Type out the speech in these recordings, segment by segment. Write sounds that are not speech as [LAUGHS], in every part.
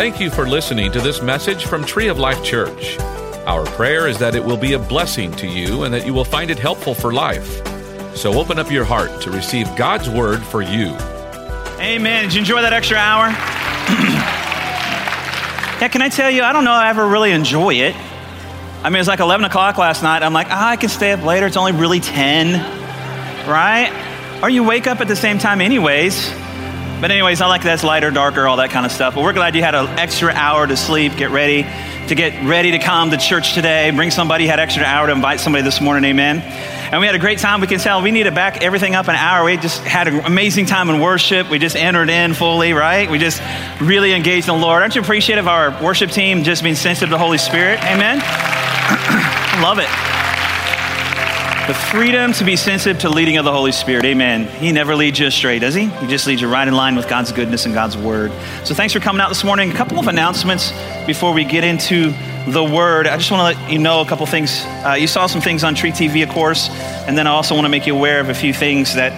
Thank you for listening to this message from Tree of Life Church. Our prayer is that it will be a blessing to you and that you will find it helpful for life. So open up your heart to receive God's word for you. Amen. Did you enjoy that extra hour? [CLEARS THROAT] yeah, can I tell you, I don't know I ever really enjoy it. I mean, it was like 11 o'clock last night. I'm like, ah, I can stay up later. It's only really 10, right? Or you wake up at the same time, anyways. But, anyways, I like that's lighter, darker, all that kind of stuff. But we're glad you had an extra hour to sleep, get ready, to get ready to come to church today. Bring somebody, had extra hour to invite somebody this morning, amen. And we had a great time. We can tell we need to back everything up an hour. We just had an amazing time in worship. We just entered in fully, right? We just really engaged in the Lord. Aren't you appreciative of our worship team just being sensitive to the Holy Spirit? Amen. [CLEARS THROAT] Love it. The freedom to be sensitive to leading of the Holy Spirit. Amen. He never leads you astray, does he? He just leads you right in line with God's goodness and God's word. So thanks for coming out this morning. A couple of announcements before we get into the word. I just want to let you know a couple things. Uh, you saw some things on Tree TV, of course, and then I also want to make you aware of a few things that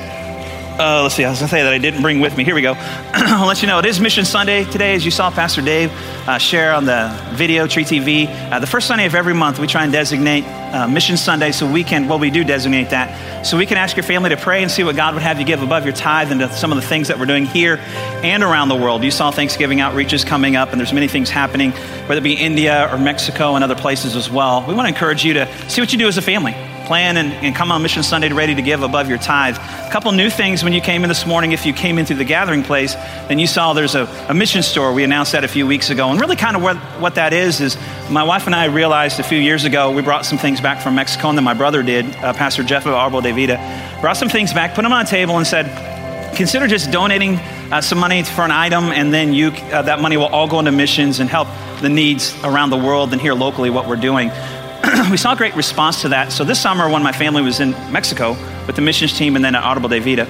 uh, let's see, I was going to say that I didn't bring with me. Here we go. [CLEARS THROAT] I'll let you know it is Mission Sunday today, as you saw Pastor Dave uh, share on the video, Tree TV. Uh, the first Sunday of every month, we try and designate uh, Mission Sunday so we can, well, we do designate that, so we can ask your family to pray and see what God would have you give above your tithe into some of the things that we're doing here and around the world. You saw Thanksgiving outreaches coming up, and there's many things happening, whether it be India or Mexico and other places as well. We want to encourage you to see what you do as a family plan and, and, come on Mission Sunday ready to give above your tithe. A couple new things when you came in this morning. If you came into the gathering place, then you saw there's a, a mission store. We announced that a few weeks ago. And really, kind of what, what that is, is my wife and I realized a few years ago, we brought some things back from Mexico, and then my brother did, uh, Pastor Jeff of Arbol de Vida, brought some things back, put them on a table, and said, consider just donating uh, some money for an item, and then you, uh, that money will all go into missions and help the needs around the world and here locally what we're doing. [CLEARS THROAT] we saw a great response to that. So this summer, when my family was in Mexico with the missions team and then at Arbol de Vida,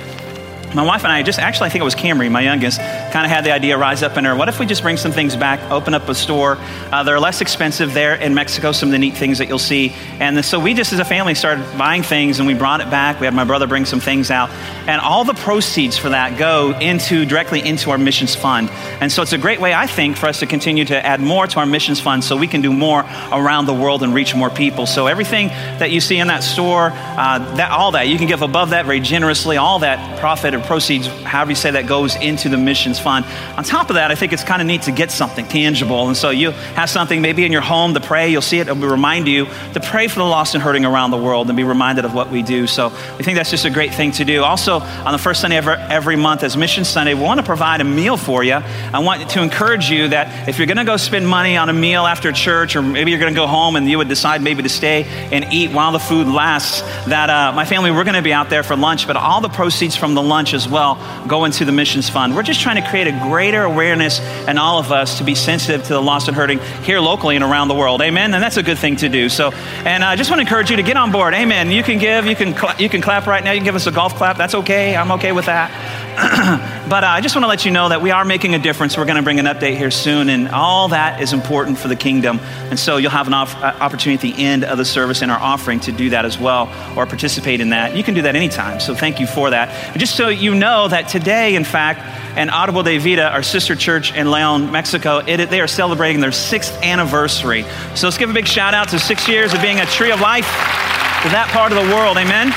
my wife and I just actually, I think it was Camry, my youngest, kind of had the idea rise up in her. What if we just bring some things back, open up a store? Uh, they're less expensive there in Mexico, some of the neat things that you'll see. And so we just as a family started buying things and we brought it back. We had my brother bring some things out. And all the proceeds for that go into directly into our missions fund. And so it's a great way, I think, for us to continue to add more to our missions fund so we can do more around the world and reach more people. So everything that you see in that store, uh, that, all that, you can give above that very generously. All that profit or proceeds, however you say that, goes into the missions fund. On top of that, I think it's kind of neat to get something tangible. And so you have something maybe in your home to pray. You'll see it. It'll remind you to pray for the lost and hurting around the world and be reminded of what we do. So we think that's just a great thing to do. Also, on the first Sunday of every month as Mission Sunday, we want to provide a meal for you. I want to encourage you that if you're going to go spend money on a meal after church, or maybe you're going to go home and you would decide maybe to stay and eat while the food lasts, that uh, my family, we're going to be out there for lunch, but all the proceeds from the lunch as well go into the missions fund. We're just trying to create a greater awareness in all of us to be sensitive to the lost and hurting here locally and around the world. Amen. And that's a good thing to do. So, and I just want to encourage you to get on board. Amen. You can give, you can, cl- you can clap right now. You can give us a golf clap. That's okay. I'm okay with that. [CLEARS THROAT] but uh, I just want to let you know that we are making a difference. We're going to bring an update here soon, and all that is important for the kingdom. And so you'll have an op- uh, opportunity at the end of the service in our offering to do that as well or participate in that. You can do that anytime. So thank you for that. And just so you know that today, in fact, and Arbol de Vida, our sister church in Leon, Mexico, it, they are celebrating their sixth anniversary. So let's give a big shout out to six years of being a tree of life to that part of the world. Amen.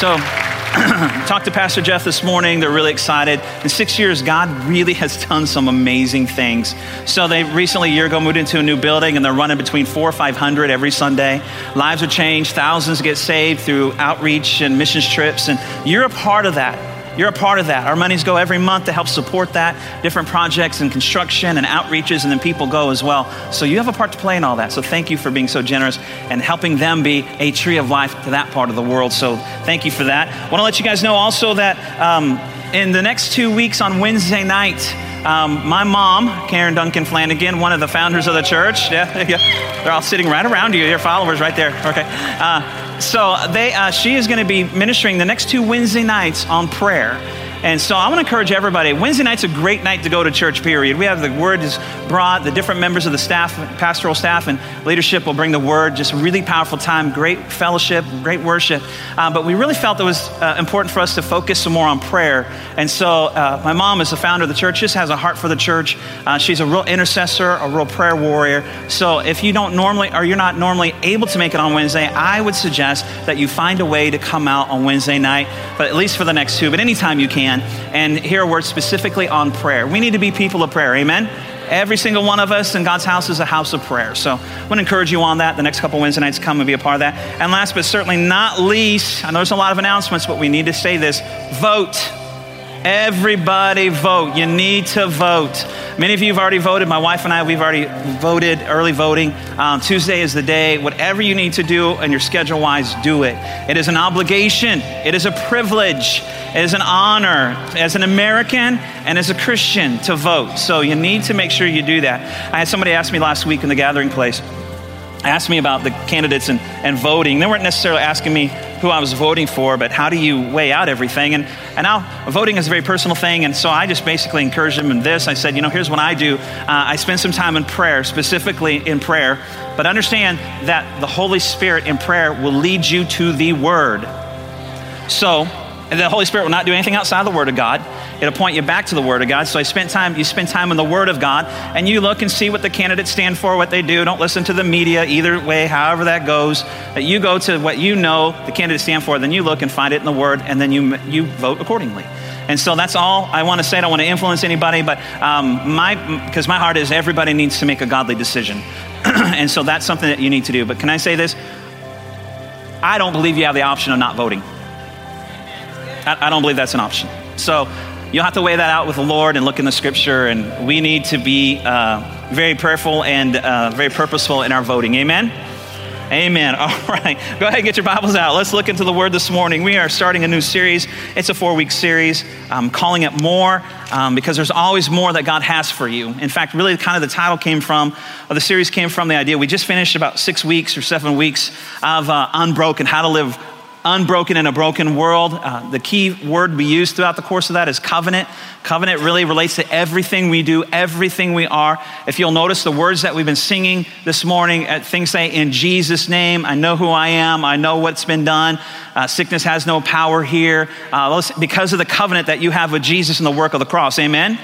So [CLEARS THROAT] talked to Pastor Jeff this morning. They're really excited. In six years, God really has done some amazing things. So they recently, a year ago, moved into a new building and they're running between four or 500 every Sunday. Lives are changed. Thousands get saved through outreach and missions trips. And you're a part of that. You're a part of that. Our monies go every month to help support that, different projects and construction and outreaches, and then people go as well. So you have a part to play in all that. So thank you for being so generous and helping them be a tree of life to that part of the world. So thank you for that. I want to let you guys know also that um, in the next two weeks on Wednesday night, um, my mom, Karen Duncan Flanagan, one of the founders of the church, [LAUGHS] yeah, yeah, they're all sitting right around you, your followers right there. Okay. Uh, so they, uh, she is going to be ministering the next two Wednesday nights on prayer. And so I want to encourage everybody. Wednesday night's a great night to go to church, period. We have the word is brought, the different members of the staff, pastoral staff, and leadership will bring the word. Just really powerful time, great fellowship, great worship. Uh, but we really felt it was uh, important for us to focus some more on prayer. And so uh, my mom is the founder of the church, just has a heart for the church. Uh, she's a real intercessor, a real prayer warrior. So if you don't normally, or you're not normally able to make it on Wednesday, I would suggest that you find a way to come out on Wednesday night, but at least for the next two, but anytime you can can and hear a word specifically on prayer. We need to be people of prayer. Amen. Every single one of us in God's house is a house of prayer. So I want to encourage you on that. The next couple Wednesday nights, come and be a part of that. And last but certainly not least, I know there's a lot of announcements, but we need to say this vote. Everybody vote. You need to vote. Many of you have already voted. My wife and I, we've already voted, early voting. Um, Tuesday is the day. Whatever you need to do and your schedule wise, do it. It is an obligation, it is a privilege, it is an honor as an American and as a Christian to vote. So you need to make sure you do that. I had somebody ask me last week in the gathering place asked me about the candidates and, and voting. They weren't necessarily asking me who I was voting for, but how do you weigh out everything? And, and now voting is a very personal thing, and so I just basically encouraged them in this. I said, you know, here's what I do. Uh, I spend some time in prayer, specifically in prayer, but understand that the Holy Spirit in prayer will lead you to the Word. So, the Holy Spirit will not do anything outside the Word of God. It'll point you back to the Word of God. So I spent time, you spend time in the Word of God, and you look and see what the candidates stand for, what they do. Don't listen to the media either way, however that goes. That you go to what you know the candidates stand for, then you look and find it in the Word, and then you, you vote accordingly. And so that's all I want to say. I don't want to influence anybody, but um, my because my heart is everybody needs to make a godly decision, [CLEARS THROAT] and so that's something that you need to do. But can I say this? I don't believe you have the option of not voting. I, I don't believe that's an option. So you'll have to weigh that out with the Lord and look in the scripture. And we need to be uh, very prayerful and uh, very purposeful in our voting. Amen? Amen. [LAUGHS] All right. Go ahead and get your Bibles out. Let's look into the Word this morning. We are starting a new series. It's a four week series. I'm calling it More um, because there's always more that God has for you. In fact, really, kind of the title came from, or the series came from the idea. We just finished about six weeks or seven weeks of uh, Unbroken, how to live unbroken in a broken world. Uh, the key word we use throughout the course of that is covenant. Covenant really relates to everything we do, everything we are. If you'll notice the words that we've been singing this morning, uh, things say, In Jesus' name, I know who I am, I know what's been done. Uh, sickness has no power here. Uh, because of the covenant that you have with Jesus and the work of the cross. Amen?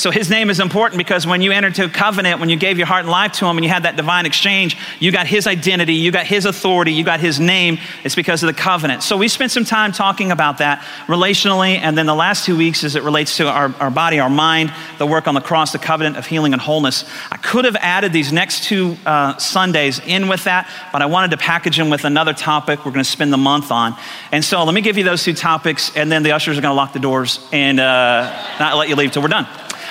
So his name is important because when you entered into a covenant, when you gave your heart and life to him and you had that divine exchange, you got his identity, you got his authority, you got his name. It's because of the covenant. So we spent some time talking about that relationally. And then the last two weeks as it relates to our, our body, our mind, the work on the cross, the covenant of healing and wholeness. I could have added these next two uh, Sundays in with that, but I wanted to package them with another topic we're going to spend the month on. And so let me give you those two topics, and then the ushers are going to lock the doors and uh, not let you leave till we're done.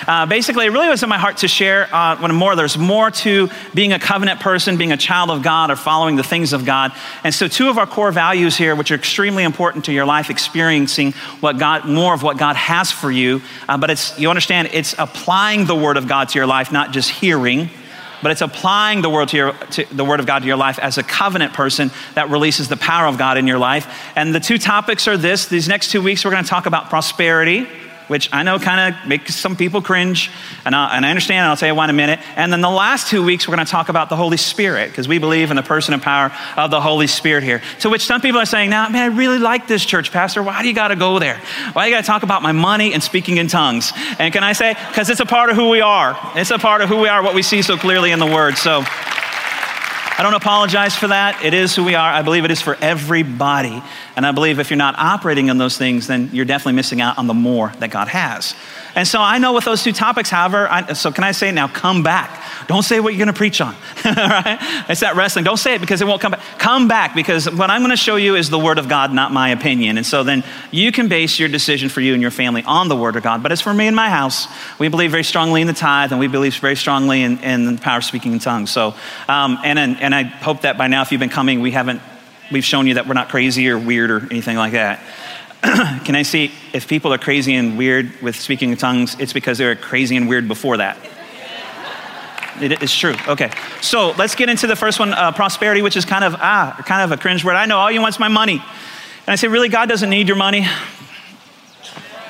Uh, basically, it really was in my heart to share uh, when more. There's more to being a covenant person, being a child of God, or following the things of God. And so, two of our core values here, which are extremely important to your life, experiencing what God, more of what God has for you. Uh, but it's you understand, it's applying the Word of God to your life, not just hearing but it's applying the word, to your, to the word of God to your life as a covenant person that releases the power of God in your life. And the two topics are this these next two weeks, we're going to talk about prosperity which I know kind of makes some people cringe, and I, and I understand, and I'll tell you why in a minute. And then the last two weeks, we're going to talk about the Holy Spirit, because we believe in the person and power of the Holy Spirit here. To which some people are saying, now, man, I really like this church, Pastor. Why do you got to go there? Why do you got to talk about my money and speaking in tongues? And can I say, because it's a part of who we are. It's a part of who we are, what we see so clearly in the Word. So, I don't apologize for that. It is who we are. I believe it is for everybody. And I believe if you're not operating in those things, then you're definitely missing out on the more that God has. And so I know with those two topics, however, I, so can I say now, come back. Don't say what you're going to preach on. [LAUGHS] right? It's that wrestling. Don't say it because it won't come back. Come back because what I'm going to show you is the Word of God, not my opinion. And so then you can base your decision for you and your family on the Word of God. But as for me and my house, we believe very strongly in the tithe and we believe very strongly in, in the power of speaking in tongues. So, um, and, and I hope that by now, if you've been coming, we haven't, we've shown you that we're not crazy or weird or anything like that. [CLEARS THROAT] can I see if people are crazy and weird with speaking in tongues, it's because they were crazy and weird before that. It is true. Okay. So let's get into the first one uh, prosperity, which is kind of, ah, kind of a cringe word. I know all you want is my money. And I say, really, God doesn't need your money.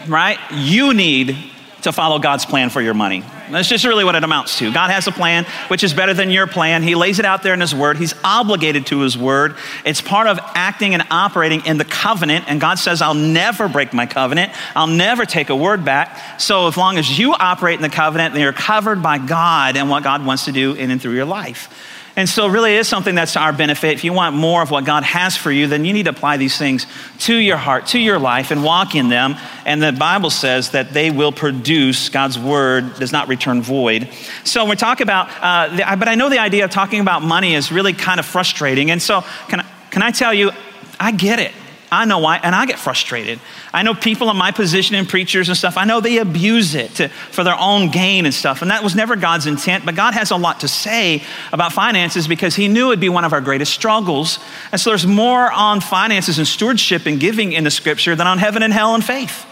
right? You need to follow God's plan for your money. That's just really what it amounts to. God has a plan which is better than your plan. He lays it out there in His Word. He's obligated to His Word. It's part of acting and operating in the covenant. And God says, I'll never break my covenant. I'll never take a word back. So as long as you operate in the covenant, then you're covered by God and what God wants to do in and through your life. And so, really, is something that's to our benefit. If you want more of what God has for you, then you need to apply these things to your heart, to your life, and walk in them. And the Bible says that they will produce, God's word does not return void. So, we talk about, uh, the, but I know the idea of talking about money is really kind of frustrating. And so, can I, can I tell you, I get it. I know why, and I get frustrated. I know people in my position and preachers and stuff, I know they abuse it to, for their own gain and stuff. And that was never God's intent, but God has a lot to say about finances because He knew it'd be one of our greatest struggles. And so there's more on finances and stewardship and giving in the scripture than on heaven and hell and faith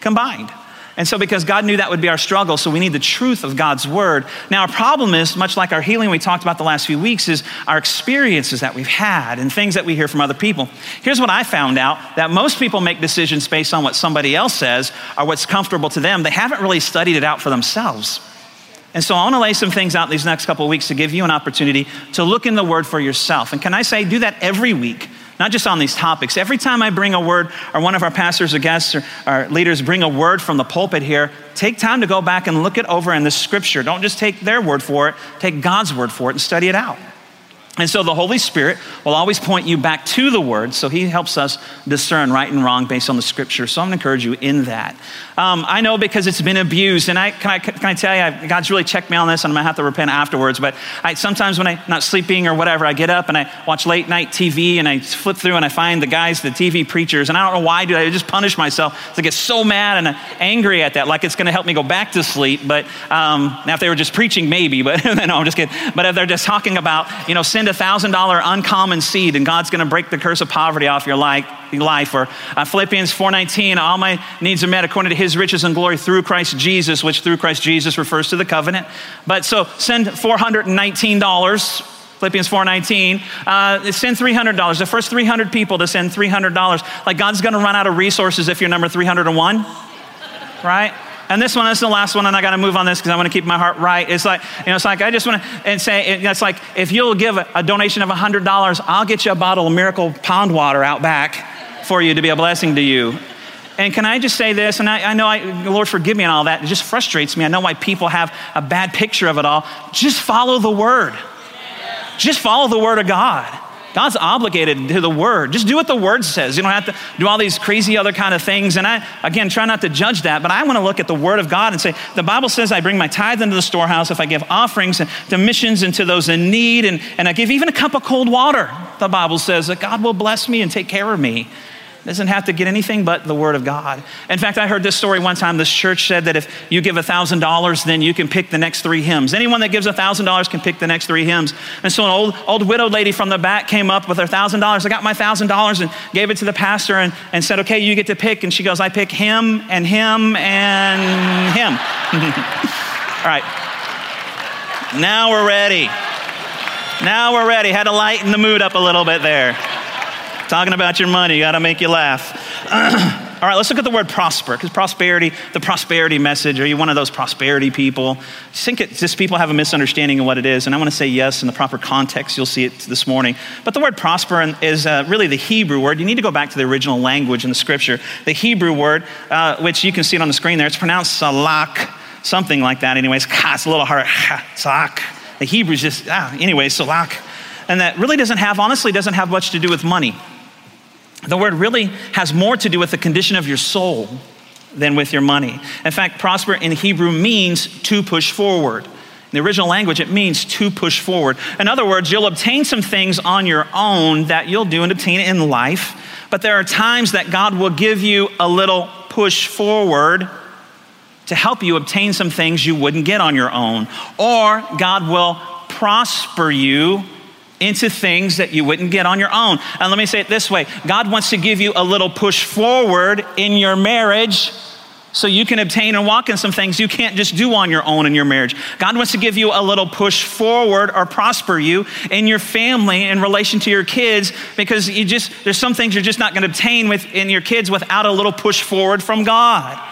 combined. And so, because God knew that would be our struggle, so we need the truth of God's word. Now, our problem is, much like our healing we talked about the last few weeks, is our experiences that we've had and things that we hear from other people. Here's what I found out that most people make decisions based on what somebody else says or what's comfortable to them. They haven't really studied it out for themselves. And so I want to lay some things out these next couple of weeks to give you an opportunity to look in the Word for yourself. And can I say, do that every week not just on these topics. Every time I bring a word, or one of our pastors or guests or our leaders bring a word from the pulpit here, take time to go back and look it over in the scripture. Don't just take their word for it, take God's word for it and study it out. And so the Holy Spirit will always point you back to the Word, so He helps us discern right and wrong based on the Scripture. So I'm going to encourage you in that. Um, I know because it's been abused, and I can I, can I tell you, I, God's really checked me on this, and I'm going to have to repent afterwards. But I, sometimes when I'm not sleeping or whatever, I get up and I watch late night TV, and I flip through and I find the guys, the TV preachers, and I don't know why I do I just punish myself to get so mad and angry at that, like it's going to help me go back to sleep. But um, now if they were just preaching, maybe. But [LAUGHS] no, I'm just kidding. But if they're just talking about, you know, a thousand dollar uncommon seed, and God's going to break the curse of poverty off your life, life. Or uh, Philippians 4:19, all my needs are met according to His riches and glory through Christ Jesus, which through Christ Jesus refers to the covenant. But so send $419. Philippians 4:19. Uh, send $300. The first 300 people to send $300. Like God's going to run out of resources if you're number 301, right? And this one this is the last one, and I got to move on this because I want to keep my heart right. It's like, you know, it's like I just want to and say, it's like if you'll give a, a donation of $100, I'll get you a bottle of Miracle Pond Water out back for you to be a blessing to you. And can I just say this? And I, I know, I, Lord, forgive me and all that. It just frustrates me. I know why people have a bad picture of it all. Just follow the word. Just follow the word of God. God's obligated to the word. Just do what the word says. You don't have to do all these crazy other kind of things. And I, again, try not to judge that, but I want to look at the word of God and say, the Bible says I bring my tithe into the storehouse if I give offerings to missions and to those in need, and, and I give even a cup of cold water. The Bible says that God will bless me and take care of me doesn't have to get anything but the Word of God. In fact, I heard this story one time. This church said that if you give $1,000, then you can pick the next three hymns. Anyone that gives $1,000 can pick the next three hymns. And so an old, old widowed lady from the back came up with her $1,000. I got my $1,000 and gave it to the pastor and, and said, okay, you get to pick. And she goes, I pick him and him and him. [LAUGHS] All right. Now we're ready. Now we're ready. Had to lighten the mood up a little bit there. Talking about your money, got to make you laugh. [CLEARS THROAT] All right, let's look at the word prosper, because prosperity, the prosperity message, are you one of those prosperity people? I think it, just people have a misunderstanding of what it is, and I want to say yes in the proper context. You'll see it this morning. But the word prosper is uh, really the Hebrew word. You need to go back to the original language in the scripture. The Hebrew word, uh, which you can see it on the screen there, it's pronounced salak, something like that, anyways. [LAUGHS] It's a little hard. [LAUGHS] Salak. The Hebrew's just, ah, anyway, salak. And that really doesn't have, honestly, doesn't have much to do with money. The word really has more to do with the condition of your soul than with your money. In fact, prosper in Hebrew means to push forward. In the original language, it means to push forward. In other words, you'll obtain some things on your own that you'll do and obtain in life, but there are times that God will give you a little push forward to help you obtain some things you wouldn't get on your own. Or God will prosper you into things that you wouldn't get on your own. And let me say it this way God wants to give you a little push forward in your marriage so you can obtain and walk in some things you can't just do on your own in your marriage. God wants to give you a little push forward or prosper you in your family in relation to your kids because you just there's some things you're just not going to obtain with in your kids without a little push forward from God.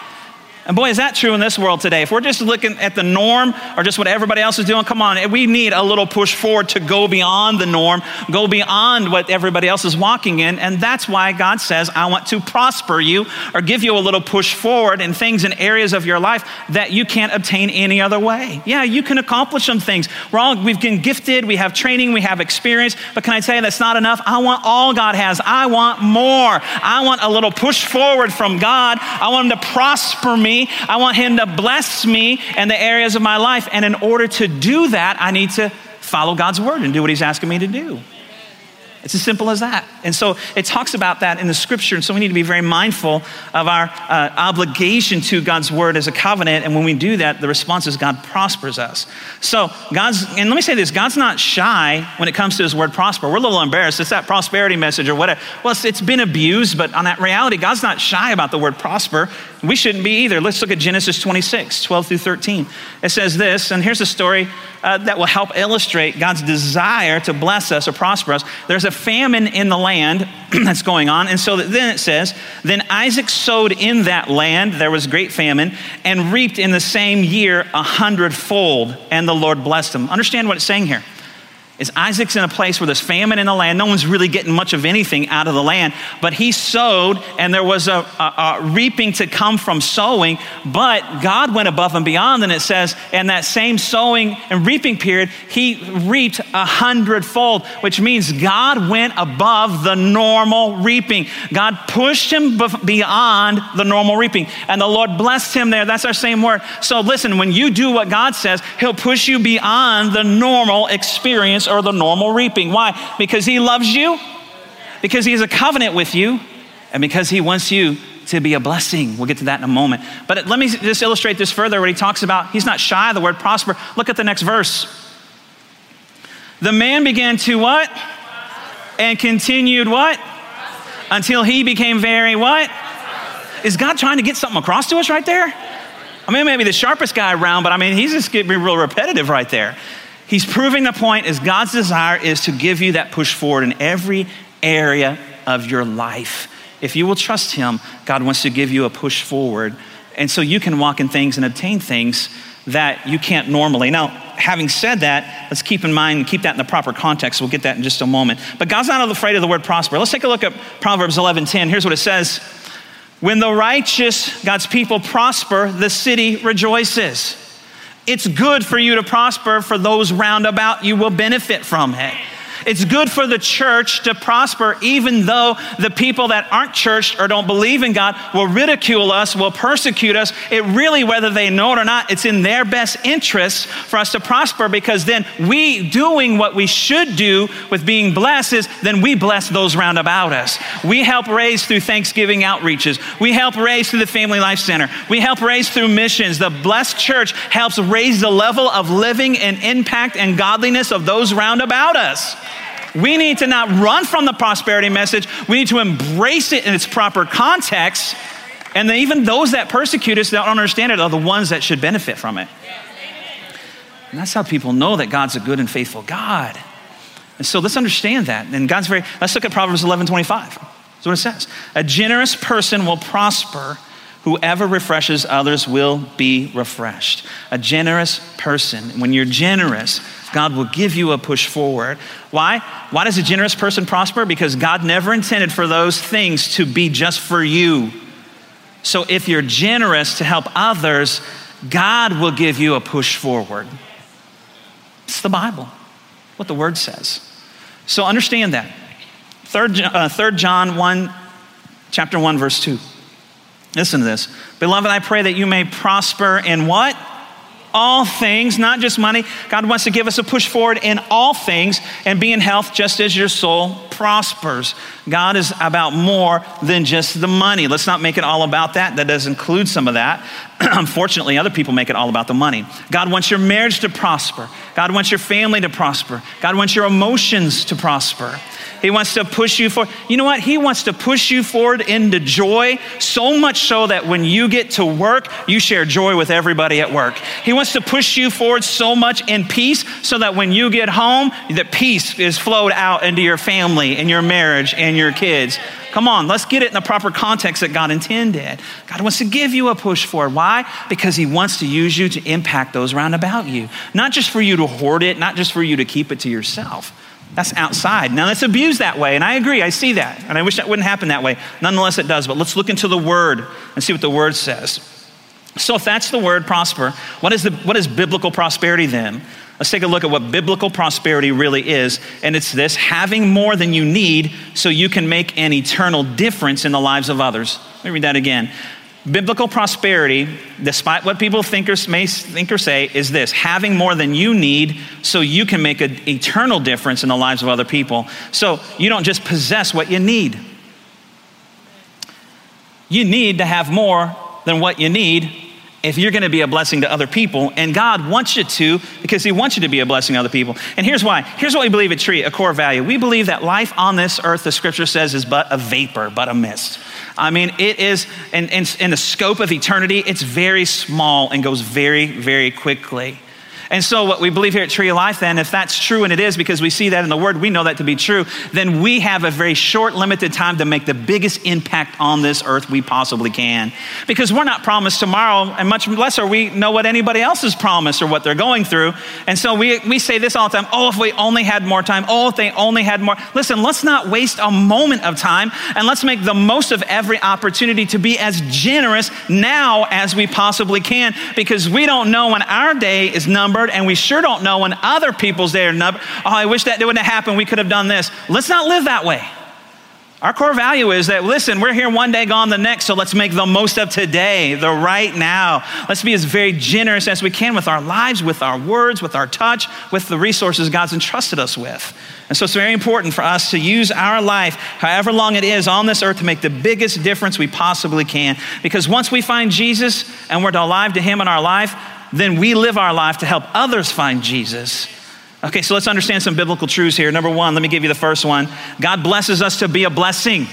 And boy, is that true in this world today. If we're just looking at the norm or just what everybody else is doing, come on, we need a little push forward to go beyond the norm, go beyond what everybody else is walking in. And that's why God says, I want to prosper you or give you a little push forward in things in areas of your life that you can't obtain any other way. Yeah, you can accomplish some things. We're all, we've been gifted, we have training, we have experience, but can I tell you that's not enough? I want all God has. I want more. I want a little push forward from God. I want Him to prosper me. I want Him to bless me in the areas of my life. And in order to do that, I need to follow God's word and do what He's asking me to do. It's as simple as that. And so it talks about that in the scripture. And so we need to be very mindful of our uh, obligation to God's word as a covenant. And when we do that, the response is God prospers us. So God's, and let me say this God's not shy when it comes to his word prosper. We're a little embarrassed. It's that prosperity message or whatever. Well, it's, it's been abused, but on that reality, God's not shy about the word prosper. We shouldn't be either. Let's look at Genesis 26, 12 through 13. It says this, and here's a story uh, that will help illustrate God's desire to bless us or prosper us. There's a famine in the land [CLEARS THROAT] that's going on. And so then it says, Then Isaac sowed in that land, there was great famine, and reaped in the same year a hundredfold, and the Lord blessed him. Understand what it's saying here is Isaac's in a place where there's famine in the land. No one's really getting much of anything out of the land, but he sowed and there was a, a, a, reaping to come from sowing. But God went above and beyond, and it says, in that same sowing and reaping period, he reaped a hundredfold, which means God went above the normal reaping. God pushed him beyond the normal reaping, and the Lord blessed him there. That's our same word. So listen, when you do what God says, He'll push you beyond the normal experience or the normal reaping. Why? Because He loves you, because He has a covenant with you, and because He wants you to be a blessing. We'll get to that in a moment. But let me just illustrate this further where He talks about He's not shy of the word prosper. Look at the next verse. The man began to what? And continued what? Until he became very what? Is God trying to get something across to us right there? I mean, maybe the sharpest guy around, but I mean, he's just getting real repetitive right there. He's proving the point is God's desire is to give you that push forward in every area of your life. If you will trust Him, God wants to give you a push forward. And so you can walk in things and obtain things that you can't normally. Now, having said that, let's keep in mind, keep that in the proper context. We'll get that in just a moment. But God's not afraid of the word prosper. Let's take a look at Proverbs 11:10. Here's what it says. When the righteous, God's people, prosper, the city rejoices. It's good for you to prosper, for those round about you will benefit from it. It's good for the church to prosper, even though the people that aren't churched or don't believe in God will ridicule us, will persecute us. It really, whether they know it or not, it's in their best interest for us to prosper because then we doing what we should do with being blessed is then we bless those round about us. We help raise through Thanksgiving outreaches. We help raise through the Family Life Center. We help raise through missions. The blessed church helps raise the level of living and impact and godliness of those round about us. We need to not run from the prosperity message. We need to embrace it in its proper context. And then even those that persecute us, that don't understand it, are the ones that should benefit from it. And that's how people know that God's a good and faithful God. And so let's understand that. And God's very, let's look at Proverbs 11 25. That's what it says. A generous person will prosper. Whoever refreshes others will be refreshed. A generous person. When you're generous, God will give you a push forward. Why? Why does a generous person prosper? Because God never intended for those things to be just for you. So if you're generous to help others, God will give you a push forward. It's the Bible, what the Word says. So understand that. Third, uh, 3 John 1, chapter 1, verse 2. Listen to this. Beloved, I pray that you may prosper in what? all things, not just money. God wants to give us a push forward in all things and be in health just as your soul prospers. God is about more than just the money. Let's not make it all about that. That does include some of that. [CLEARS THROAT] Unfortunately, other people make it all about the money. God wants your marriage to prosper. God wants your family to prosper. God wants your emotions to prosper. He wants to push you forward. You know what? He wants to push you forward into joy, so much so that when you get to work, you share joy with everybody at work. He wants to push you forward so much in peace so that when you get home, the peace is flowed out into your family family, in your marriage, and your kids. Come on, let's get it in the proper context that God intended. God wants to give you a push forward. Why? Because He wants to use you to impact those around about you. Not just for you to hoard it, not just for you to keep it to yourself. That's outside. Now, that's abused that way, and I agree, I see that. And I wish that wouldn't happen that way. Nonetheless, it does. But let's look into the Word and see what the Word says. So, if that's the word prosper, what is, the, what is biblical prosperity then? Let's take a look at what biblical prosperity really is. And it's this having more than you need so you can make an eternal difference in the lives of others. Let me read that again. Biblical prosperity, despite what people think or may think or say, is this having more than you need so you can make an eternal difference in the lives of other people. So you don't just possess what you need. You need to have more than what you need if you're going to be a blessing to other people. And God wants you to because He wants you to be a blessing to other people. And here's why. Here's what we believe at Tree, a core value. We believe that life on this earth, the scripture says, is but a vapor, but a mist. I mean, it is, in, in, in the scope of eternity, it's very small and goes very, very quickly. And so, what we believe here at Tree of Life, then, if that's true, and it is because we see that in the Word, we know that to be true, then we have a very short, limited time to make the biggest impact on this earth we possibly can. Because we're not promised tomorrow, and much less are we know what anybody else is promised or what they're going through. And so, we, we say this all the time oh, if we only had more time, oh, if they only had more. Listen, let's not waste a moment of time, and let's make the most of every opportunity to be as generous now as we possibly can, because we don't know when our day is numbered numbered, and we sure don't know when other people's day are numbered. Oh, I wish that wouldn't have happened. We could have done this. Let's not live that way. Our core value is that, listen, we're here one day, gone the next, so let's make the most of today, the right now. Let's be as very generous as we can with our lives, with our words, with our touch, with the resources God's entrusted us with. And so it's very important for us to use our life, however long it is on this earth, to make the biggest difference we possibly can. Because once we find Jesus and we're alive to Him in our life, then we live our life to help others find Jesus. Okay, so let's understand some biblical truths here. Number one, let me give you the first one God blesses us to be a blessing.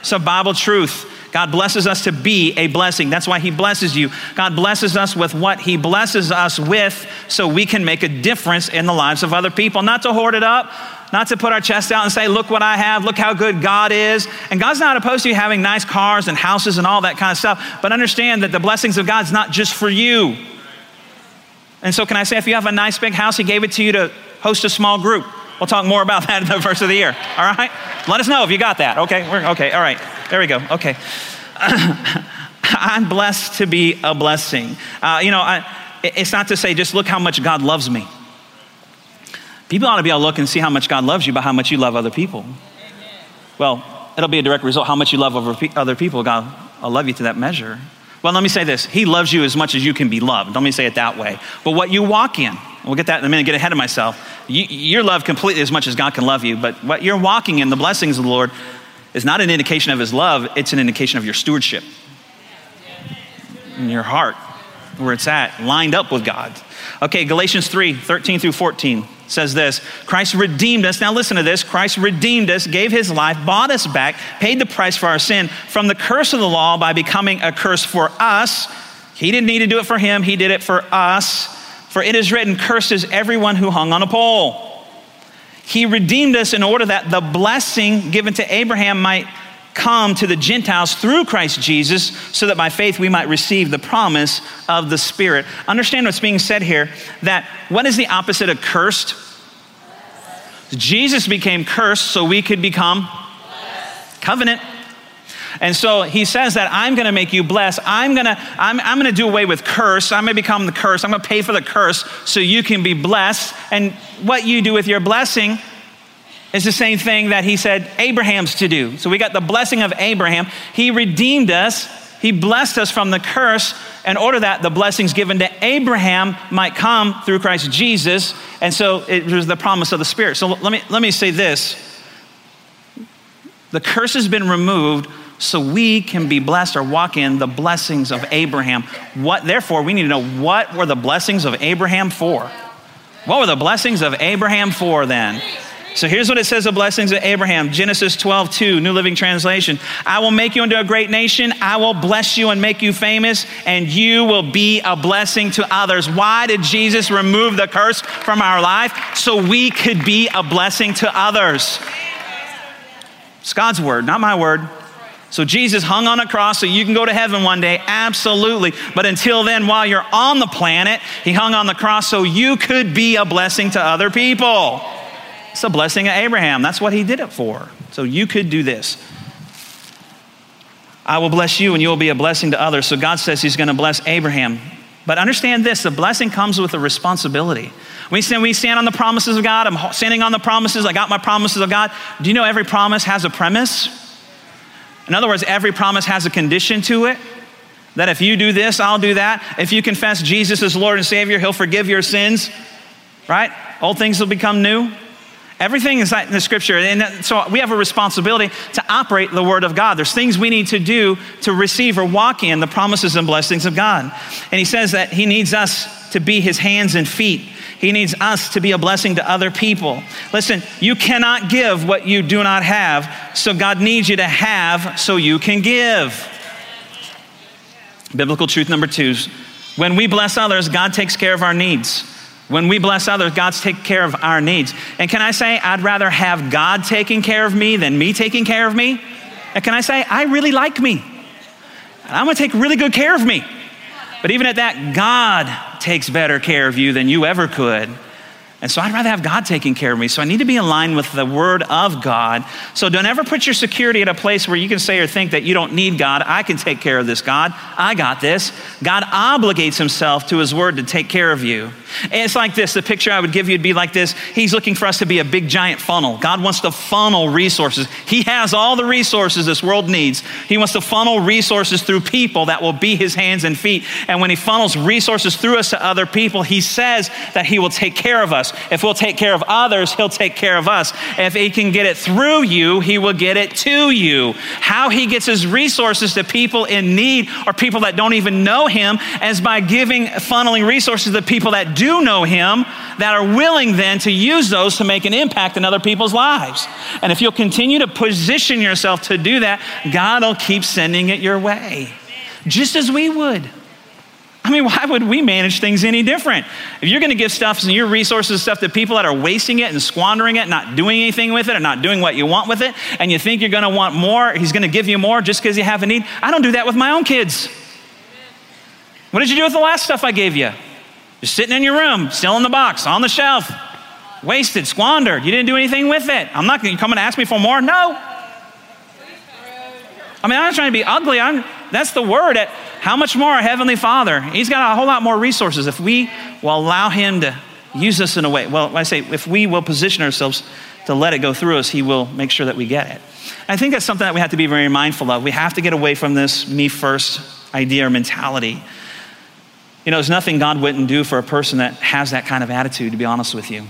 It's a Bible truth. God blesses us to be a blessing. That's why He blesses you. God blesses us with what He blesses us with so we can make a difference in the lives of other people. Not to hoard it up, not to put our chest out and say, Look what I have, look how good God is. And God's not opposed to you having nice cars and houses and all that kind of stuff, but understand that the blessings of God's not just for you. And so, can I say, if you have a nice big house, He gave it to you to host a small group. We'll talk more about [LAUGHS] that in the first of the year. All right? Let us know if you got that. Okay? We're, okay. All right. There we go. Okay. [LAUGHS] I'm blessed to be a blessing. Uh, you know, I, it's not to say just look how much God loves me. People ought to be able to look and see how much God loves you by how much you love other people. Amen. Well, it'll be a direct result. How much you love other people, God will love you to that measure. Well, let me say this He loves you as much as you can be loved. Let me say it that way. But what you walk in, we'll get that in a minute, get ahead of myself. You, you're loved completely as much as God can love you, but what you're walking in, the blessings of the Lord, is not an indication of His love, it's an indication of your stewardship in your heart, where it's at, lined up with God. Okay, Galatians 3 13 through 14 says this Christ redeemed us. Now, listen to this Christ redeemed us, gave his life, bought us back, paid the price for our sin from the curse of the law by becoming a curse for us. He didn't need to do it for him, he did it for us. For it is written, Curses everyone who hung on a pole. He redeemed us in order that the blessing given to Abraham might come to the Gentiles through Christ Jesus, so that by faith we might receive the promise of the Spirit. Understand what's being said here that what is the opposite of cursed? Jesus became cursed so we could become covenant. And so he says that I'm going to make you blessed. I'm going to I'm, I'm going to do away with curse. I'm going to become the curse. I'm going to pay for the curse so you can be blessed. And what you do with your blessing is the same thing that he said Abraham's to do. So we got the blessing of Abraham. He redeemed us, he blessed us from the curse in order that the blessings given to Abraham might come through Christ Jesus. And so it was the promise of the Spirit. So let me, let me say this the curse has been removed so we can be blessed or walk in the blessings of Abraham. What therefore we need to know what were the blessings of Abraham for? What were the blessings of Abraham for then? So here's what it says of blessings of Abraham Genesis 12, 2, New Living Translation. I will make you into a great nation. I will bless you and make you famous, and you will be a blessing to others. Why did Jesus remove the curse from our life? So we could be a blessing to others. It's God's word, not my word. So Jesus hung on a cross so you can go to heaven one day, absolutely. But until then, while you're on the planet, he hung on the cross so you could be a blessing to other people. It's a blessing of Abraham. That's what he did it for. So you could do this. I will bless you and you will be a blessing to others. So God says he's going to bless Abraham. But understand this the blessing comes with a responsibility. We stand, we stand on the promises of God. I'm standing on the promises. I got my promises of God. Do you know every promise has a premise? In other words, every promise has a condition to it. That if you do this, I'll do that. If you confess Jesus as Lord and Savior, He'll forgive your sins, right? Old things will become new. Everything is in the scripture. And so we have a responsibility to operate the word of God. There's things we need to do to receive or walk in the promises and blessings of God. And he says that he needs us to be his hands and feet. He needs us to be a blessing to other people. Listen, you cannot give what you do not have, so God needs you to have so you can give. Biblical truth number two when we bless others, God takes care of our needs. When we bless others, God's taking care of our needs. And can I say, I'd rather have God taking care of me than me taking care of me? And can I say, I really like me. And I'm gonna take really good care of me. But even at that, God takes better care of you than you ever could. And so I'd rather have God taking care of me. So I need to be in line with the word of God. So don't ever put your security at a place where you can say or think that you don't need God. I can take care of this, God. I got this. God obligates himself to his word to take care of you. And it's like this the picture I would give you would be like this He's looking for us to be a big giant funnel. God wants to funnel resources. He has all the resources this world needs. He wants to funnel resources through people that will be his hands and feet. And when he funnels resources through us to other people, he says that he will take care of us. If we'll take care of others, He'll take care of us. If He can get it through you, He will get it to you. How He gets His resources to people in need or people that don't even know Him is by giving, funneling resources to people that do know Him that are willing then to use those to make an impact in other people's lives. And if you'll continue to position yourself to do that, God will keep sending it your way, just as we would. I mean, why would we manage things any different? If you're going to give stuff and your resources stuff to people that are wasting it and squandering it, not doing anything with it, or not doing what you want with it, and you think you're going to want more, he's going to give you more just because you have a need. I don't do that with my own kids. What did you do with the last stuff I gave you? Just sitting in your room, still in the box, on the shelf, wasted, squandered. You didn't do anything with it. I'm not going to come and ask me for more. No. I mean, I'm not trying to be ugly. I'm, that's the word. At how much more our Heavenly Father? He's got a whole lot more resources if we will allow Him to use us in a way. Well, I say, if we will position ourselves to let it go through us, He will make sure that we get it. I think that's something that we have to be very mindful of. We have to get away from this me first idea or mentality. You know, there's nothing God wouldn't do for a person that has that kind of attitude, to be honest with you.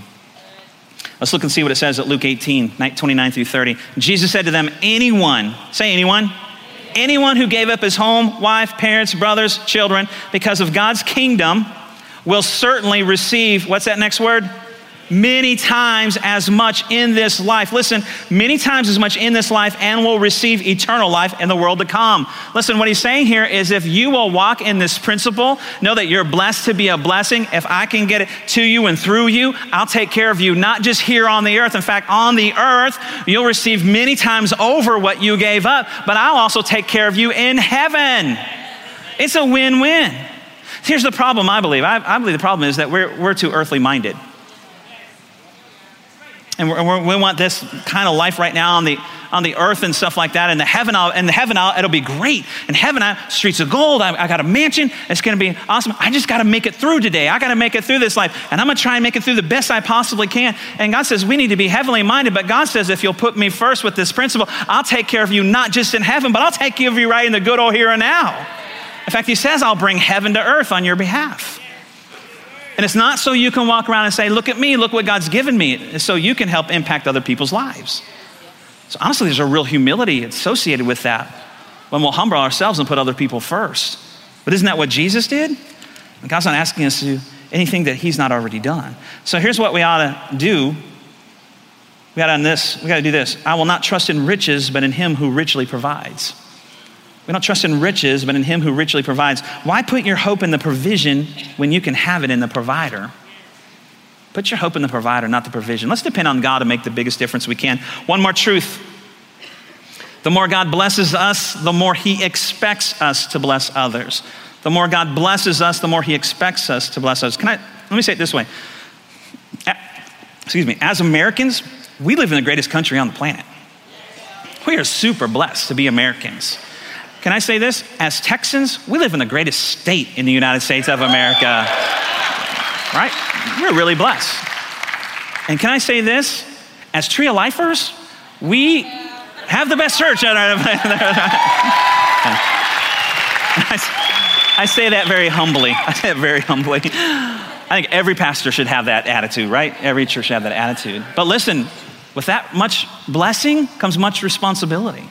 Let's look and see what it says at Luke 18, 29 through 30. Jesus said to them, Anyone, say anyone, anyone who gave up his home, wife, parents, brothers, children, because of God's kingdom will certainly receive, what's that next word? Many times as much in this life. Listen, many times as much in this life and will receive eternal life in the world to come. Listen, what he's saying here is if you will walk in this principle, know that you're blessed to be a blessing. If I can get it to you and through you, I'll take care of you, not just here on the earth. In fact, on the earth, you'll receive many times over what you gave up, but I'll also take care of you in heaven. It's a win win. Here's the problem, I believe. I, I, believe the problem is that we're, we're too earthly minded. And we're, we want this kind of life right now on the, on the earth and stuff like that. And the heaven, uh, I'll, and the heaven, I'll, it'll be great. And heaven, I, streets of gold. I, I got a mansion. It's going to be awesome. I just got to make it through today. I got to make it through this life. And I'm going to try and make it through the best I possibly can. And God says we need to be heavenly minded. But God says if you'll put me first with this principle, I'll take care of you not just in heaven, but I'll take care of you right in the good old here and now. In fact, He says I'll bring heaven to earth on your behalf. And it's not so you can walk around and say, Look at me, look what God's given me. So you can help impact other people's lives. So honestly, there's a real humility associated with that when we'll humble ourselves and put other people first. But isn't that what Jesus did? God's not asking us to do anything that He's not already done. So here's what we ought to do. We got to this. We got to do this. I will not trust in riches, but in Him who richly provides. We don't trust in riches, but in Him who richly provides. Why put your hope in the provision when you can have it in the provider? Put your hope in the provider, not the provision. Let's depend on God to make the biggest difference we can. One more truth. The more God blesses us, the more He expects us to bless others. The more God blesses us, the more He expects us to bless others. Can I, let me say it this way. Excuse me, as Americans, we live in the greatest country on the planet. We are super blessed to be Americans. Can I say this? As Texans, we live in the greatest state in the United States of America. Right? We're really blessed. And can I say this? As Tree of Lifers, we have the best church. [LAUGHS] I say that very humbly. [LAUGHS] I say it very humbly. I think every pastor should have that attitude, right? Every church should have that attitude. But listen, with that much blessing comes much responsibility.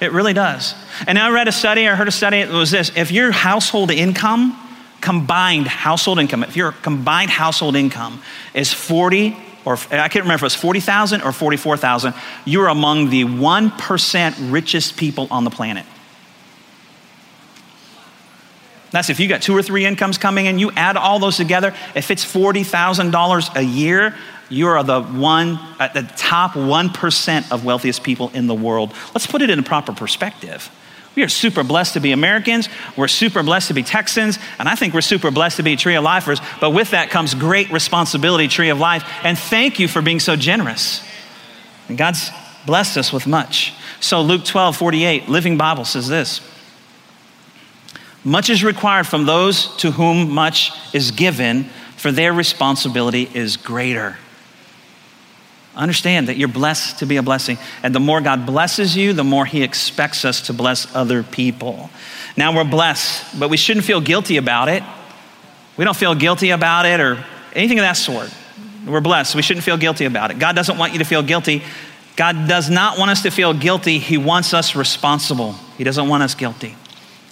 It really does. And I read a study, I heard a study, it was this if your household income, combined household income, if your combined household income is 40 or I can't remember if it was 40,000 or 44,000, you're among the 1% richest people on the planet. That's if you got two or three incomes coming in, you add all those together. If it's $40,000 a year, you are the one at the top 1% of wealthiest people in the world. Let's put it in a proper perspective. We are super blessed to be Americans. We're super blessed to be Texans. And I think we're super blessed to be Tree of Lifers. But with that comes great responsibility, Tree of Life. And thank you for being so generous. And God's blessed us with much. So Luke 12, 48, Living Bible says this Much is required from those to whom much is given, for their responsibility is greater. Understand that you're blessed to be a blessing. And the more God blesses you, the more He expects us to bless other people. Now we're blessed, but we shouldn't feel guilty about it. We don't feel guilty about it or anything of that sort. We're blessed. We shouldn't feel guilty about it. God doesn't want you to feel guilty. God does not want us to feel guilty. He wants us responsible. He doesn't want us guilty.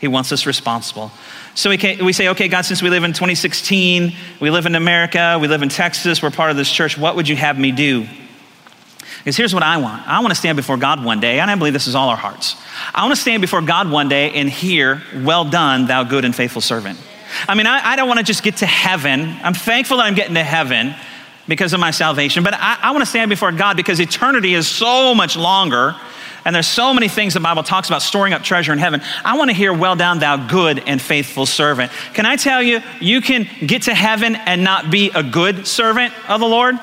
He wants us responsible. So we, can, we say, okay, God, since we live in 2016, we live in America, we live in Texas, we're part of this church, what would you have me do? Because here's what I want I want to stand before God one day, and I believe this is all our hearts. I want to stand before God one day and hear, Well done, thou good and faithful servant. I mean, I, I don't want to just get to heaven. I'm thankful that I'm getting to heaven because of my salvation, but I, I want to stand before God because eternity is so much longer. And there's so many things the Bible talks about storing up treasure in heaven. I want to hear, well done, thou good and faithful servant. Can I tell you, you can get to heaven and not be a good servant of the Lord?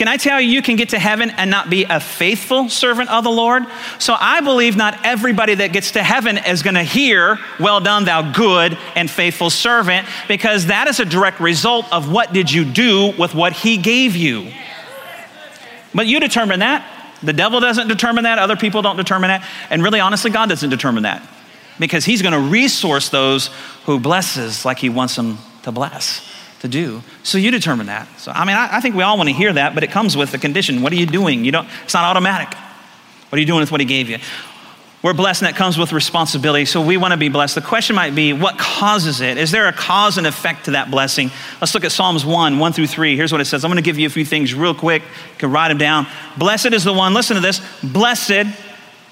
Can I tell you, you can get to heaven and not be a faithful servant of the Lord? So I believe not everybody that gets to heaven is going to hear, Well done, thou good and faithful servant, because that is a direct result of what did you do with what he gave you. But you determine that. The devil doesn't determine that. Other people don't determine that. And really, honestly, God doesn't determine that because he's going to resource those who blesses like he wants them to bless to do. So you determine that. So I mean, I, I think we all want to hear that, but it comes with the condition. What are you doing? You don't. It's not automatic. What are you doing with what He gave you? We're blessed, and that comes with responsibility. So we want to be blessed. The question might be, what causes it? Is there a cause and effect to that blessing? Let's look at Psalms 1, 1 through 3. Here's what it says. I'm going to give you a few things real quick. You can write them down. Blessed is the one, listen to this. Blessed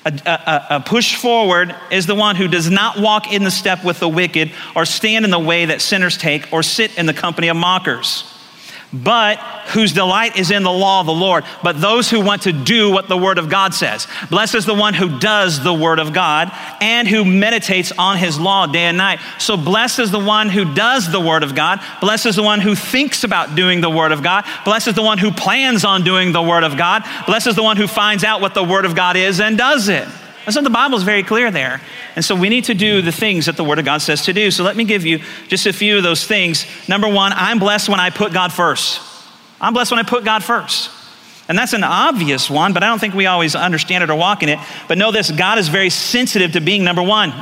a, a, a, push forward is the one who does not walk in the step with the wicked, or stand in the way that sinners take, or sit in the company of mockers, but whose delight is in the law of the Lord. But those who want to do what the Word of God says. Blessed is the one who does the Word of God and who meditates on His law day and night. So blessed is the one who does the Word of God. Blessed is the one who thinks about doing the Word of God. Blessed is the one who plans on doing the Word of God. Blessed is the one who finds out what the Word of God is and does it. And so the Bible is very clear there. And so we need to do the things that the Word of God says to do. So let me give you just a few of those things. Number one, I'm blessed when I put God first. I'm blessed when I put God first. And that's an obvious one, but I don't think we always understand it or walk in it. But know this God is very sensitive to being number one.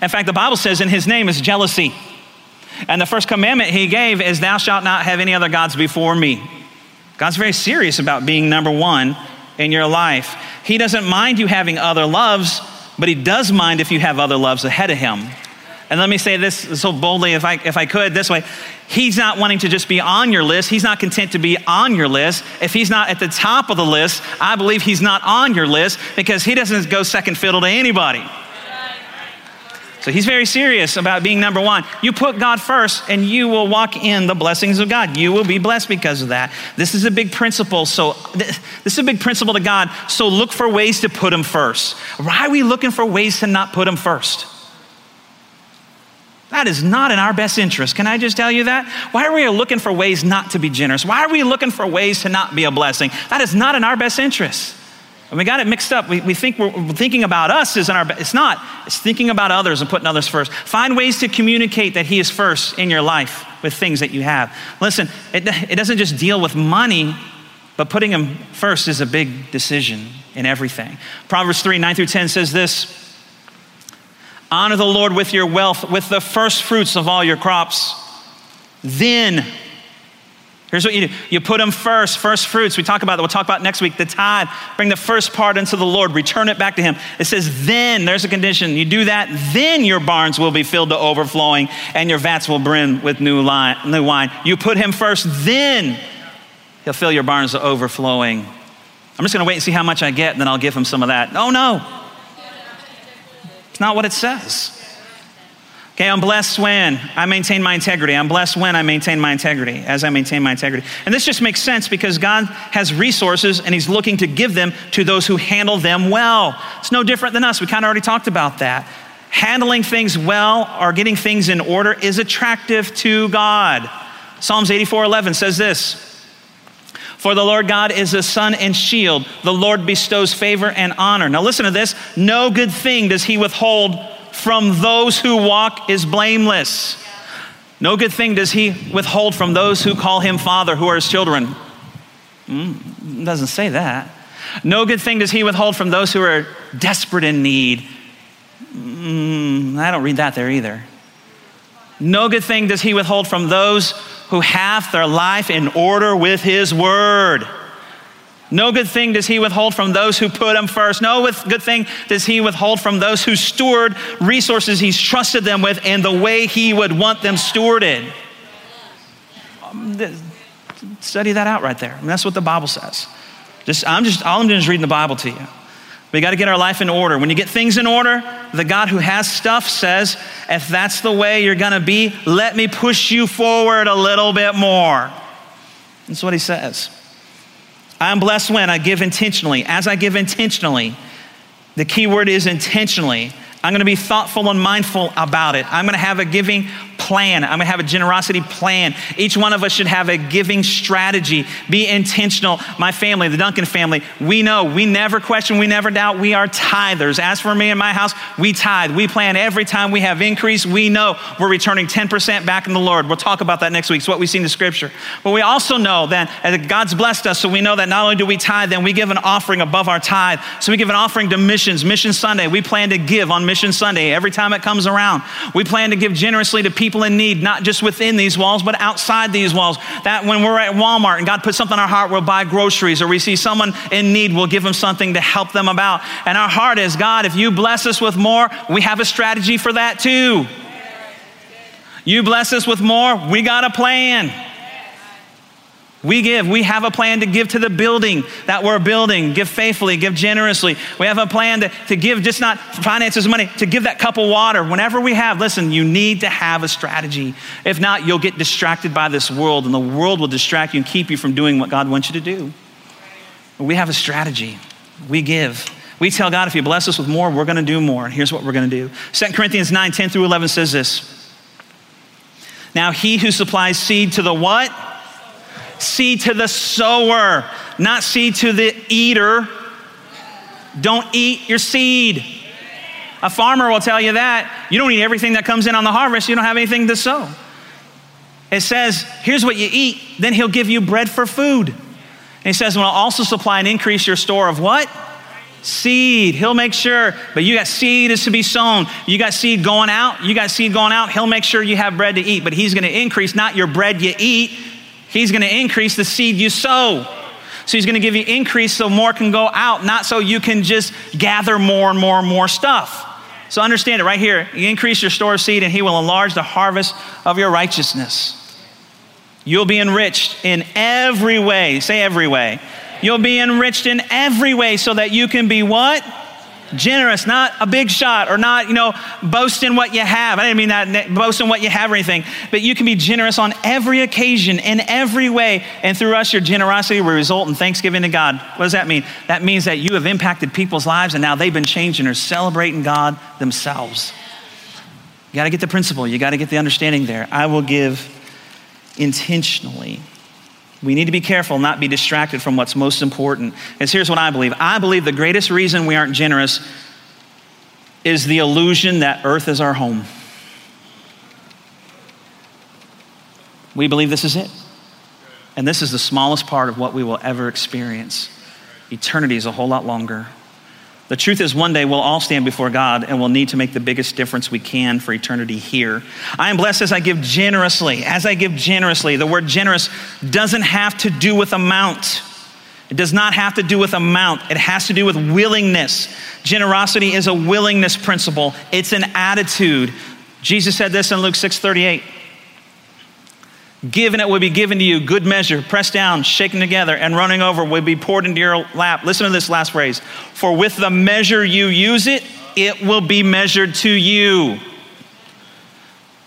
In fact, the Bible says in His name is jealousy. And the first commandment He gave is, Thou shalt not have any other gods before me. God's very serious about being number one in your life. He doesn't mind you having other loves, but He does mind if you have other loves ahead of Him. And let me say this so boldly, if I, if I could, this way. He's not wanting to just be on your list. He's not content to be on your list. If he's not at the top of the list, I believe he's not on your list because he doesn't go second fiddle to anybody. So he's very serious about being number one. You put God first, and you will walk in the blessings of God. You will be blessed because of that. This is a big principle. So, this is a big principle to God. So, look for ways to put him first. Why are we looking for ways to not put him first? That is not in our best interest. Can I just tell you that? Why are we looking for ways not to be generous? Why are we looking for ways to not be a blessing? That is not in our best interest. And we got it mixed up. We, we think we're thinking about us is in our, it's not. It's thinking about others and putting others first. Find ways to communicate that He is first in your life with things that you have. Listen, it, it doesn't just deal with money, but putting Him first is a big decision in everything. Proverbs 3 9 through 10 says this Honor the Lord with your wealth, with the first fruits of all your crops. Then, here's what you do you put them first, first fruits. We talk about that. We'll talk about next week. The tithe, bring the first part into the Lord, return it back to Him. It says, then, there's a condition. You do that, then your barns will be filled to overflowing and your vats will brim with new, line, new wine. You put Him first, then He'll fill your barns to overflowing. I'm just going to wait and see how much I get, and then I'll give Him some of that. Oh, no. It's not what it says. Okay, I'm blessed when I maintain my integrity. I'm blessed when I maintain my integrity, as I maintain my integrity. And this just makes sense because God has resources and He's looking to give them to those who handle them well. It's no different than us. We kind of already talked about that. Handling things well or getting things in order is attractive to God. Psalms 84 11 says this for the Lord God is a sun and shield. The Lord bestows favor and honor. Now, listen to this no good thing does he withhold from those who walk is blameless. No good thing does he withhold from those who call him father, who are his children. Mm, doesn't say that. No good thing does he withhold from those who are desperate in need. Mm, I don't read that there either. No good thing does he withhold from those who have their life in order with his word. No good thing does he withhold from those who put him first. No good thing does he withhold from those who steward resources he's trusted them with in the way he would want them stewarded. Um, study that out right there. I mean, that's what the Bible says. Just, I'm just, all I'm doing is reading the Bible to you. We got to get our life in order. When you get things in order, the God who has stuff says, if that's the way you're going to be, let me push you forward a little bit more. That's what he says. I'm blessed when I give intentionally. As I give intentionally, the key word is intentionally. I'm going to be thoughtful and mindful about it. I'm going to have a giving plan. I'm to have a generosity plan. Each one of us should have a giving strategy. Be intentional. My family, the Duncan family, we know, we never question, we never doubt, we are tithers. As for me and my house, we tithe. We plan every time we have increase, we know we're returning 10% back in the Lord. We'll talk about that next week. It's what we see in the scripture. But we also know uh, that God's blessed us, so we know that not only do we tithe, then we give an offering above our tithe. So we give an offering to missions, Mission Sunday. We plan to give on Mission Sunday every time it comes around. We plan to give generously to people people in need, not just within these walls, but outside these walls. That when we're at Walmart and God puts something in our heart, we'll buy groceries, or we see someone in need, we'll give them something to help them about. And our heart is God, if you bless us with more, we have a strategy for that too. You bless us with more, we got a plan. We give. We have a plan to give to the building that we're building. Give faithfully, give generously. We have a plan to, to give just not finances, money, to give that cup of water. Whenever we have, listen, you need to have a strategy. If not, you'll get distracted by this world, and the world will distract you and keep you from doing what God wants you to do. We have a strategy. We give. We tell God, if you bless us with more, we're going to do more. And here's what we're going to do. 2 Corinthians 9 10 through 11 says this. Now, he who supplies seed to the what? Seed to the sower, not see to the eater. Don't eat your seed. A farmer will tell you that. You don't eat everything that comes in on the harvest, you don't have anything to sow. It says, here's what you eat, then he'll give you bread for food. And he says, well, I'll also supply and increase your store of what? Seed. He'll make sure, but you got seed is to be sown. You got seed going out. You got seed going out. He'll make sure you have bread to eat, but he's going to increase not your bread you eat, He's going to increase the seed you sow. So he's going to give you increase so more can go out, not so you can just gather more and more and more stuff. So understand it right here. You increase your store of seed, and he will enlarge the harvest of your righteousness. You'll be enriched in every way. Say every way. You'll be enriched in every way so that you can be what? Generous, not a big shot or not, you know, boasting what you have. I didn't mean that, boasting what you have or anything, but you can be generous on every occasion, in every way. And through us, your generosity will result in thanksgiving to God. What does that mean? That means that you have impacted people's lives and now they've been changed and are celebrating God themselves. You got to get the principle, you got to get the understanding there. I will give intentionally. We need to be careful, not be distracted from what's most important. Because here's what I believe I believe the greatest reason we aren't generous is the illusion that earth is our home. We believe this is it. And this is the smallest part of what we will ever experience. Eternity is a whole lot longer. The truth is, one day we'll all stand before God and we'll need to make the biggest difference we can for eternity here. I am blessed as I give generously. As I give generously, the word generous doesn't have to do with amount. It does not have to do with amount. It has to do with willingness. Generosity is a willingness principle, it's an attitude. Jesus said this in Luke 6 38. Given it will be given to you, good measure, pressed down, shaken together, and running over will be poured into your lap. Listen to this last phrase. For with the measure you use it, it will be measured to you.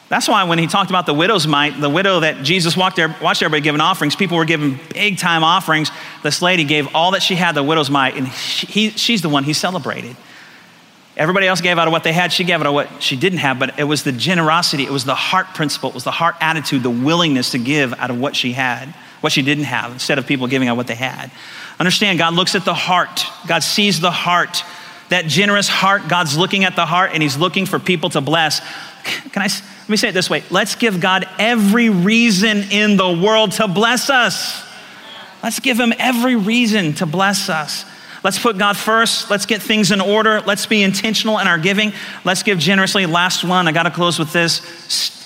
That's why when he talked about the widow's mite, the widow that Jesus walked there, watched everybody giving offerings, people were giving big time offerings. This lady gave all that she had, the widow's mite, and he, she's the one he celebrated. Everybody else gave out of what they had. She gave out of what she didn't have, but it was the generosity, it was the heart principle, it was the heart attitude, the willingness to give out of what she had, what she didn't have, instead of people giving out what they had. Understand, God looks at the heart, God sees the heart. That generous heart, God's looking at the heart and He's looking for people to bless. Can I, let me say it this way let's give God every reason in the world to bless us. Let's give Him every reason to bless us. Let's put God first. Let's get things in order. Let's be intentional in our giving. Let's give generously. Last one, I got to close with this.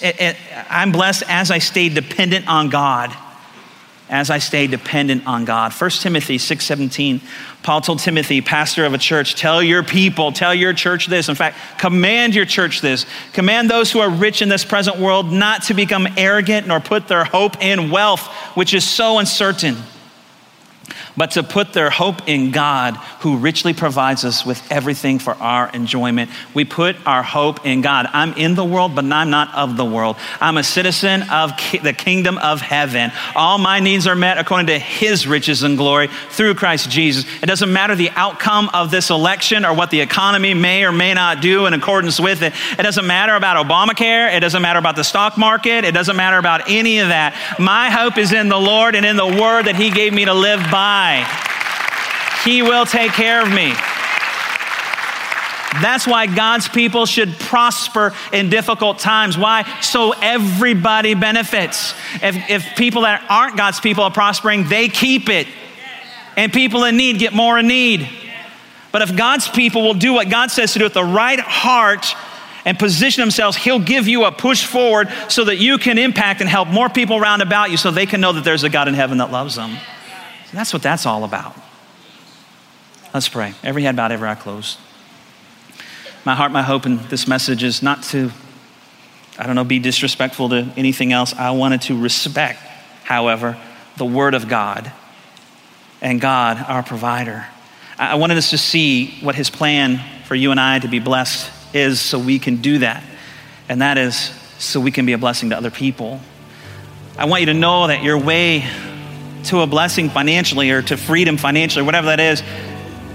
I'm blessed as I stay dependent on God. As I stay dependent on God. 1 Timothy 6:17. Paul told Timothy, pastor of a church, tell your people, tell your church this. In fact, command your church this. Command those who are rich in this present world not to become arrogant nor put their hope in wealth, which is so uncertain but to put their hope in God, who richly provides us with everything for our enjoyment. We put our hope in God. I'm in the world, but I'm not of the world. I'm a citizen of ki- the kingdom of heaven. All my needs are met according to His riches and glory through Christ Jesus. It doesn't matter the outcome of this election or what the economy may or may not do in accordance with it. It doesn't matter about Obamacare. It doesn't matter about the stock market. It doesn't matter about any of that. My hope is in the Lord and in the word that He gave me to live by. He will take care of me. That's why God's people should prosper in difficult times. Why? So everybody benefits. If, if people that aren't God's people are prospering, they keep it. And people in need get more in need. But if God's people will do what God says to do with the right heart and position themselves, He'll give you a push forward so that you can impact and help more people around about you so they can know that there's a God in heaven that loves them. That's what that's all about. Let's pray. Every head bowed, every eye closed. My heart, my hope in this message is not to, I don't know, be disrespectful to anything else. I wanted to respect, however, the Word of God and God, our provider. I wanted us to see what His plan for you and I to be blessed is so we can do that. And that is so we can be a blessing to other people. I want you to know that your way to a blessing financially or to freedom financially, whatever that is,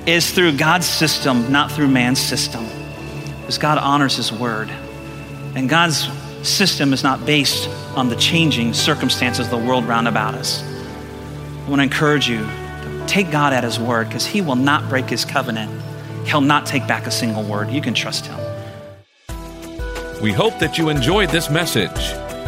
is through God's system, not through man's system. Because God honors His word. And God's system is not based on the changing circumstances of the world round about us. I want to encourage you to take God at His word because He will not break His covenant. He'll not take back a single word. You can trust Him. We hope that you enjoyed this message.